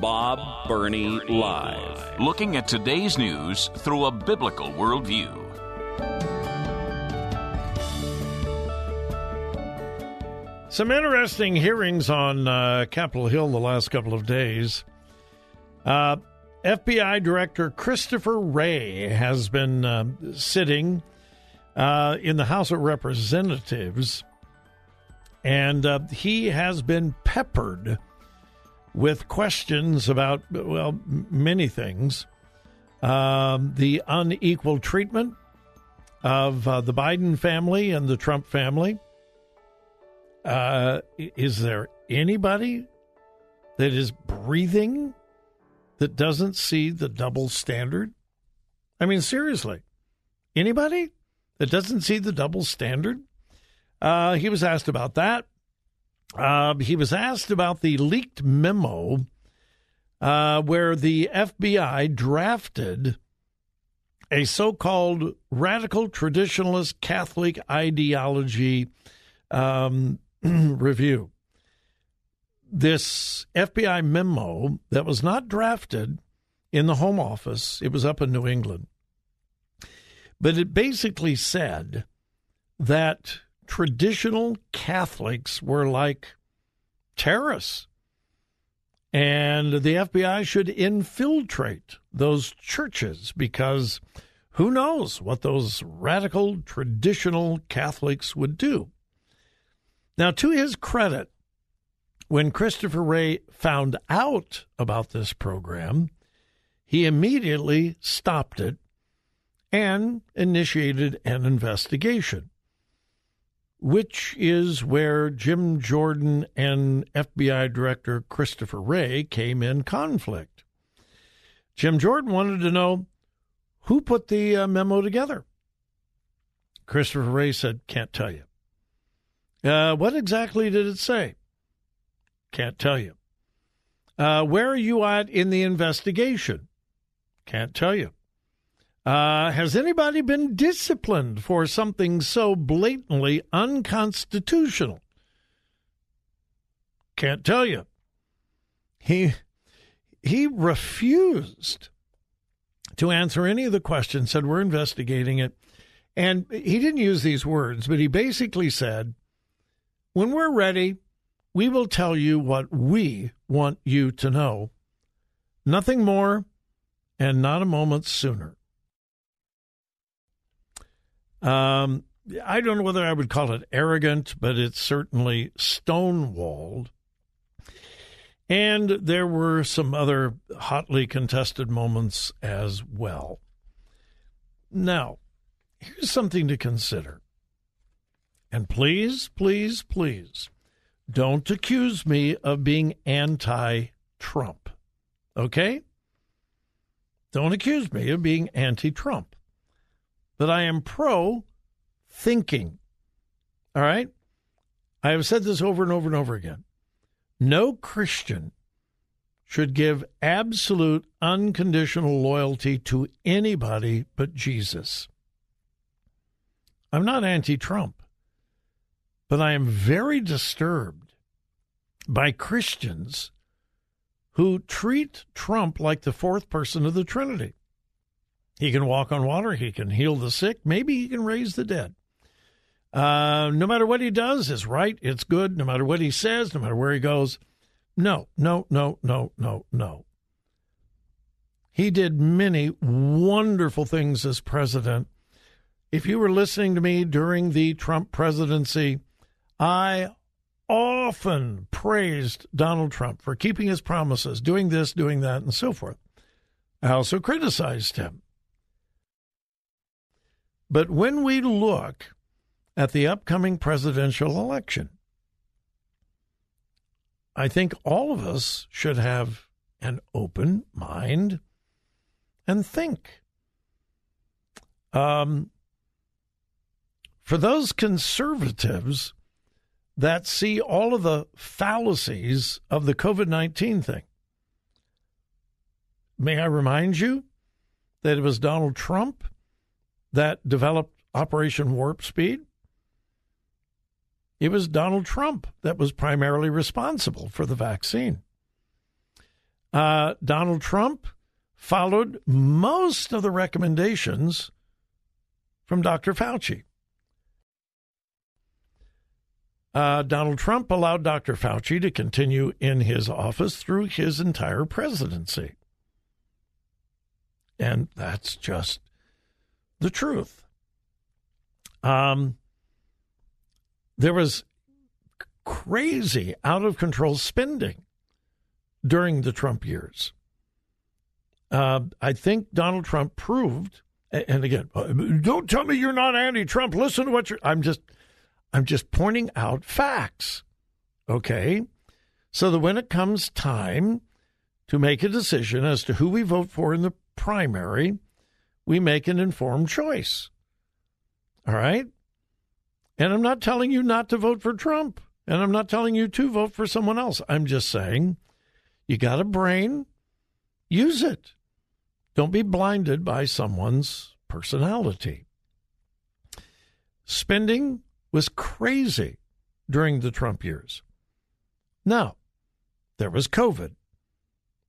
Bob Burney Live. Looking at today's news through a biblical worldview. Some interesting hearings on uh, Capitol Hill the last couple of days. Uh, FBI Director Christopher Wray has been uh, sitting uh, in the House of Representatives, and uh, he has been peppered with questions about, well, many things. Um, the unequal treatment of uh, the Biden family and the Trump family. Uh, is there anybody that is breathing that doesn't see the double standard? I mean, seriously, anybody that doesn't see the double standard? Uh, he was asked about that. Uh, he was asked about the leaked memo uh, where the FBI drafted a so called radical traditionalist Catholic ideology um, review. This FBI memo that was not drafted in the Home Office, it was up in New England, but it basically said that traditional Catholics were like terrorists. And the FBI should infiltrate those churches because who knows what those radical traditional Catholics would do. Now, to his credit, when Christopher Wray found out about this program, he immediately stopped it and initiated an investigation which is where Jim Jordan and FBI Director Christopher Wray came in conflict. Jim Jordan wanted to know who put the uh, memo together. Christopher Wray said, Can't tell you. Uh, what exactly did it say? Can't tell you. Uh, where are you at in the investigation? Can't tell you. Uh, has anybody been disciplined for something so blatantly unconstitutional? Can't tell you. He he refused to answer any of the questions. Said we're investigating it, and he didn't use these words, but he basically said, "When we're ready, we will tell you what we want you to know. Nothing more, and not a moment sooner." Um, I don't know whether I would call it arrogant, but it's certainly stonewalled. And there were some other hotly contested moments as well. Now, here's something to consider. And please, please, please, don't accuse me of being anti Trump. Okay? Don't accuse me of being anti Trump that I am pro thinking. All right? I have said this over and over and over again. No Christian should give absolute unconditional loyalty to anybody but Jesus. I'm not anti Trump, but I am very disturbed by Christians who treat Trump like the fourth person of the Trinity. He can walk on water. He can heal the sick. Maybe he can raise the dead. Uh, no matter what he does it's right. It's good. No matter what he says, no matter where he goes. No, no, no, no, no, no. He did many wonderful things as president. If you were listening to me during the Trump presidency, I often praised Donald Trump for keeping his promises, doing this, doing that, and so forth. I also criticized him. But when we look at the upcoming presidential election. I think all of us should have an open mind and think. Um, for those conservatives that see all of the fallacies of the COVID 19 thing, may I remind you that it was Donald Trump that developed Operation Warp Speed? It was Donald Trump that was primarily responsible for the vaccine. Uh, Donald Trump followed most of the recommendations from Dr. Fauci. Uh, Donald Trump allowed Dr. Fauci to continue in his office through his entire presidency. And that's just the truth. Um, there was crazy, out of control spending during the Trump years. Uh, I think Donald Trump proved, and again, uh, don't tell me you're not anti-Trump. Listen to what you're. I'm just I'm just pointing out facts. Okay? So that when it comes time to make a decision as to who we vote for in the primary, we make an informed choice. All right? And I'm not telling you not to vote for Trump. And I'm not telling you to vote for someone else. I'm just saying you got a brain, use it. Don't be blinded by someone's personality. Spending was crazy during the Trump years. Now, there was COVID.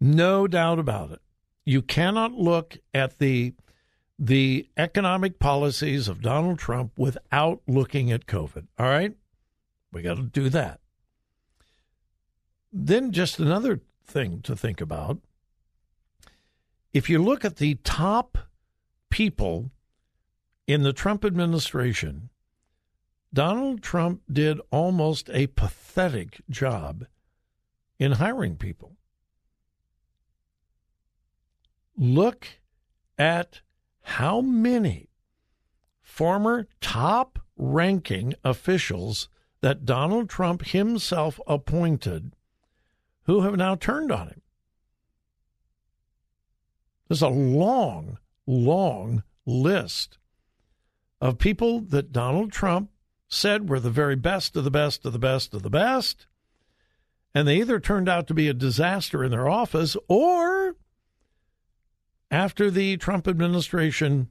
No doubt about it. You cannot look at the the economic policies of Donald Trump without looking at COVID. All right? We got to do that. Then just another thing to think about. If you look at the top people in the Trump administration Donald Trump did almost a pathetic job in hiring people. Look at how many former top ranking officials that Donald Trump himself appointed who have now turned on him. There's a long, long list of people that Donald Trump said were the very best of the best of the best of the best. And they either turned out to be a disaster in their office or after the Trump administration,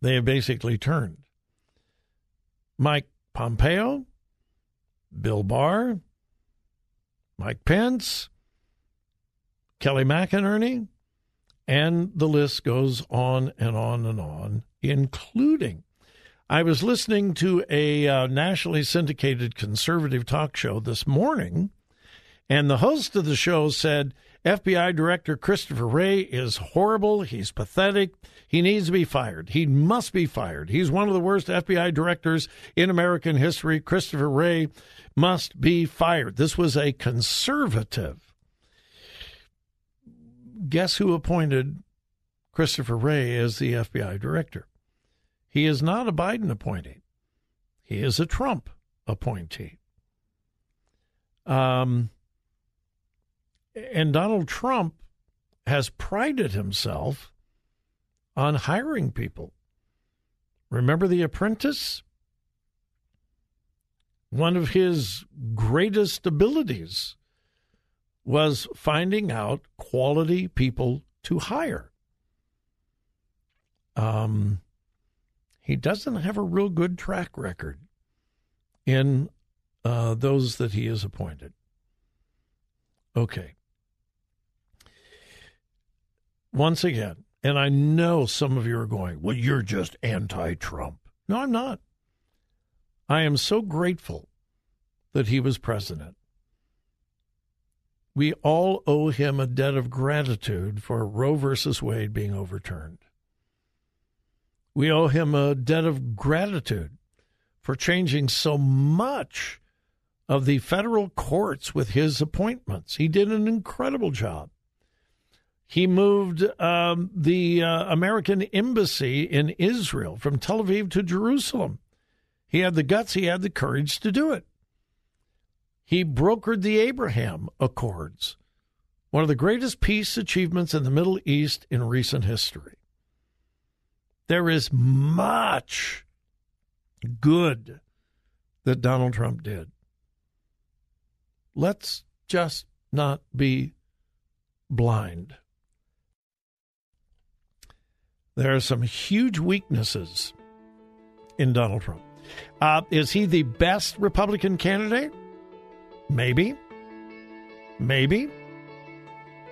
they have basically turned. Mike Pompeo, Bill Barr, Mike Pence, Kelly McInerney, and the list goes on and on and on, including I was listening to a uh, nationally syndicated conservative talk show this morning, and the host of the show said FBI Director Christopher Wray is horrible. He's pathetic. He needs to be fired. He must be fired. He's one of the worst FBI directors in American history. Christopher Wray must be fired. This was a conservative. Guess who appointed Christopher Wray as the FBI director? He is not a Biden appointee. He is a Trump appointee. Um, and Donald Trump has prided himself on hiring people. Remember The Apprentice? One of his greatest abilities was finding out quality people to hire. Um, he doesn't have a real good track record in uh, those that he has appointed. Okay. Once again, and I know some of you are going, well, you're just anti Trump. No, I'm not. I am so grateful that he was president. We all owe him a debt of gratitude for Roe versus Wade being overturned. We owe him a debt of gratitude for changing so much of the federal courts with his appointments. He did an incredible job. He moved um, the uh, American embassy in Israel from Tel Aviv to Jerusalem. He had the guts, he had the courage to do it. He brokered the Abraham Accords, one of the greatest peace achievements in the Middle East in recent history. There is much good that Donald Trump did. Let's just not be blind. There are some huge weaknesses in Donald Trump. Uh, is he the best Republican candidate? Maybe. Maybe.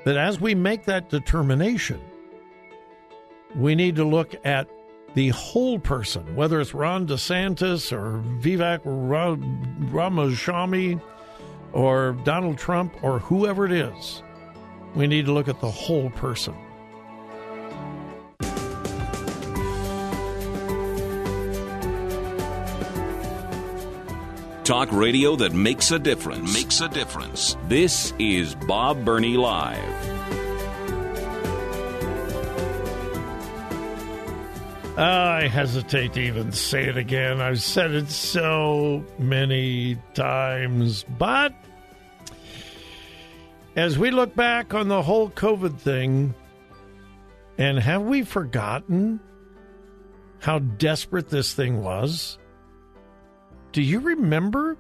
But as we make that determination, we need to look at the whole person, whether it's Ron DeSantis or Vivek Ramaswamy or Donald Trump or whoever it is. We need to look at the whole person. Talk radio that makes a difference. Makes a difference. This is Bob Burney Live. I hesitate to even say it again. I've said it so many times. But as we look back on the whole COVID thing, and have we forgotten how desperate this thing was? Do you remember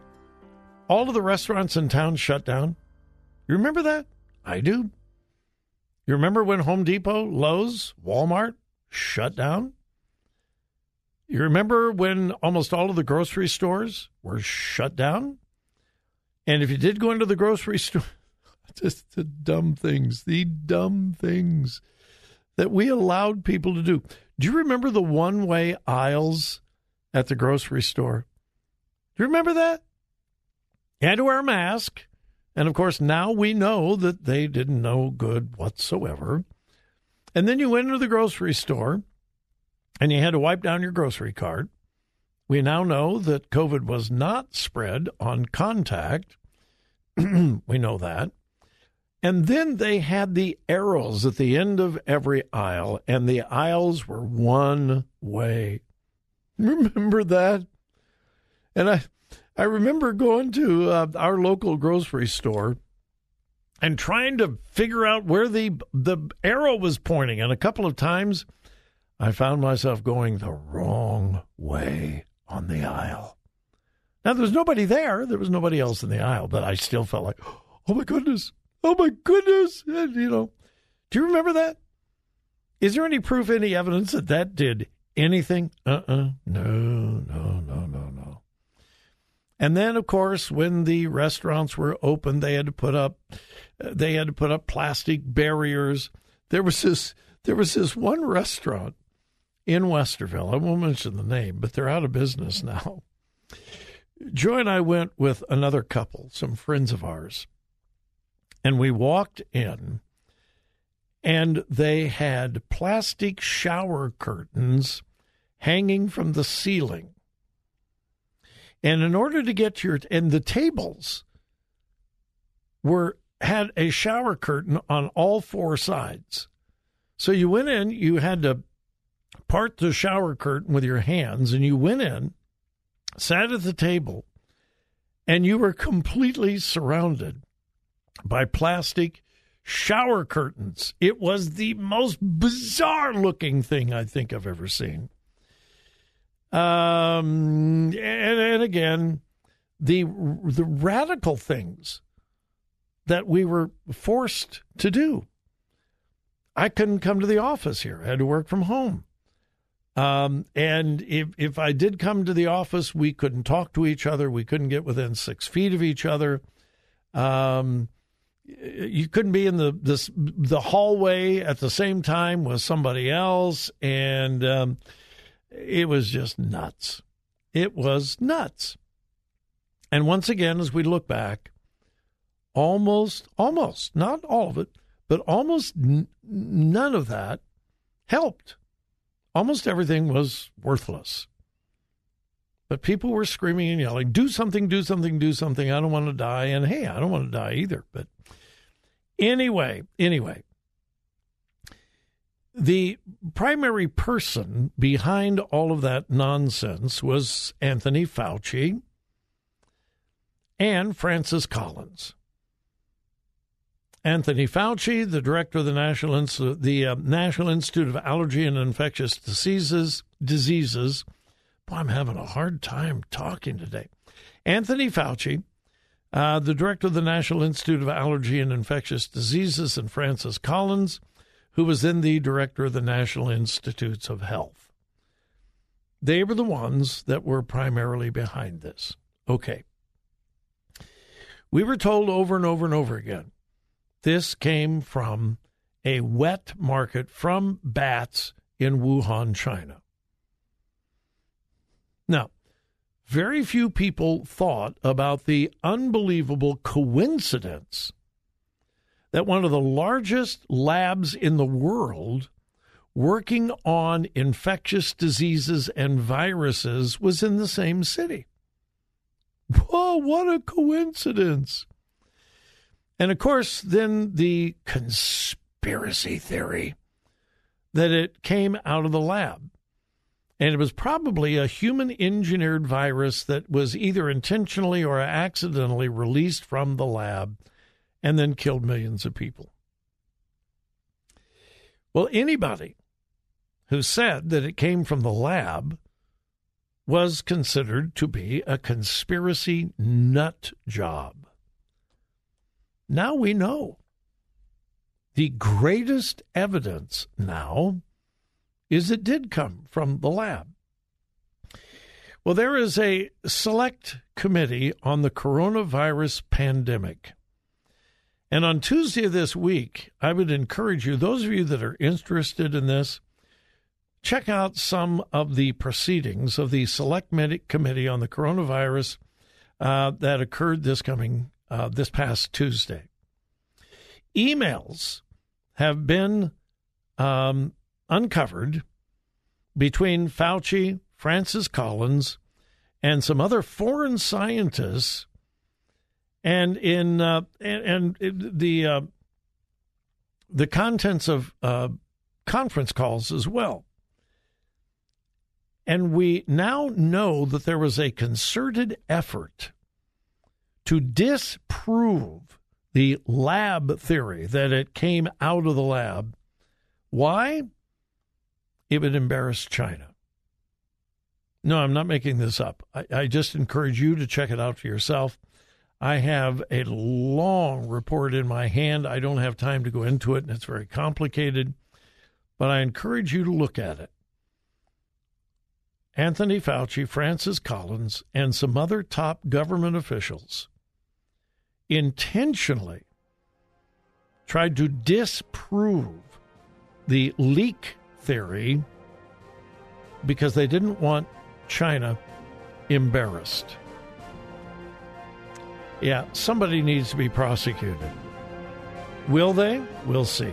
all of the restaurants in town shut down? You remember that? I do. You remember when Home Depot, Lowe's, Walmart shut down? You remember when almost all of the grocery stores were shut down? And if you did go into the grocery store, just the dumb things, the dumb things that we allowed people to do. Do you remember the one way aisles at the grocery store? Do you remember that? You had to wear a mask. And of course, now we know that they didn't know good whatsoever. And then you went into the grocery store and you had to wipe down your grocery cart. We now know that COVID was not spread on contact. we know that. And then they had the arrows at the end of every aisle, and the aisles were one way. Remember that? And I, I remember going to uh, our local grocery store and trying to figure out where the the arrow was pointing. And a couple of times, I found myself going the wrong way on the aisle. Now there was nobody there. There was nobody else in the aisle, but I still felt like, oh my goodness, oh my goodness. And, you know, do you remember that? Is there any proof, any evidence that that did anything? Uh uh-uh. uh No, no, no, no, no. And then, of course, when the restaurants were open, they had to put up they had to put up plastic barriers. There was this there was this one restaurant in Westerville. I won't mention the name, but they're out of business now. Joy and I went with another couple, some friends of ours, and we walked in, and they had plastic shower curtains hanging from the ceiling and in order to get to your and the tables were had a shower curtain on all four sides. So you went in, you had to part the shower curtain with your hands and you went in, sat at the table, and you were completely surrounded by plastic shower curtains. It was the most bizarre looking thing I think I've ever seen. Um, and, and again, the the radical things that we were forced to do. I couldn't come to the office here. I had to work from home. Um, and if if I did come to the office, we couldn't talk to each other. We couldn't get within six feet of each other. Um, you couldn't be in the this the hallway at the same time with somebody else, and um, it was just nuts. It was nuts. And once again, as we look back, almost, almost, not all of it, but almost n- none of that helped. Almost everything was worthless. But people were screaming and yelling, do something, do something, do something. I don't want to die. And hey, I don't want to die either. But anyway, anyway, the primary person behind all of that nonsense was Anthony Fauci and Francis Collins. Anthony Fauci, the director of the National, Inst- the, uh, National Institute of Allergy and Infectious Diseases, diseases. Boy, I'm having a hard time talking today. Anthony Fauci, uh, the director of the National Institute of Allergy and Infectious Diseases, and Francis Collins, who was then the director of the National Institutes of Health. They were the ones that were primarily behind this. Okay. We were told over and over and over again this came from a wet market from bats in Wuhan, China. Now, very few people thought about the unbelievable coincidence that one of the largest labs in the world working on infectious diseases and viruses was in the same city. Whoa, what a coincidence! And of course, then the conspiracy theory that it came out of the lab. And it was probably a human engineered virus that was either intentionally or accidentally released from the lab and then killed millions of people. Well, anybody who said that it came from the lab was considered to be a conspiracy nut job. Now we know. The greatest evidence now is it did come from the lab. Well, there is a select committee on the coronavirus pandemic. And on Tuesday of this week, I would encourage you, those of you that are interested in this, check out some of the proceedings of the Select Committee on the Coronavirus uh, that occurred this coming uh, this past Tuesday. Emails have been um, uncovered between Fauci, Francis Collins, and some other foreign scientists, and in uh, and, and, the uh, the contents of uh, conference calls as well. And we now know that there was a concerted effort to disprove the lab theory that it came out of the lab. Why? It would embarrass China. No, I'm not making this up. I, I, just encourage you to check it out for yourself. I have a long report in my hand. I don't have time to go into it, and it's very complicated, but I encourage you to look at it. Anthony Fauci, Francis Collins, and some other top government officials intentionally tried to disprove the leak theory because they didn't want China embarrassed. Yeah, somebody needs to be prosecuted. Will they? We'll see.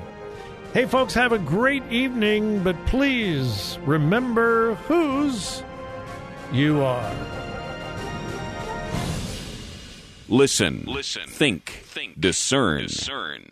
Hey, folks, have a great evening, but please remember whose you are. Listen. Listen. Think. Think. Discern. Discern.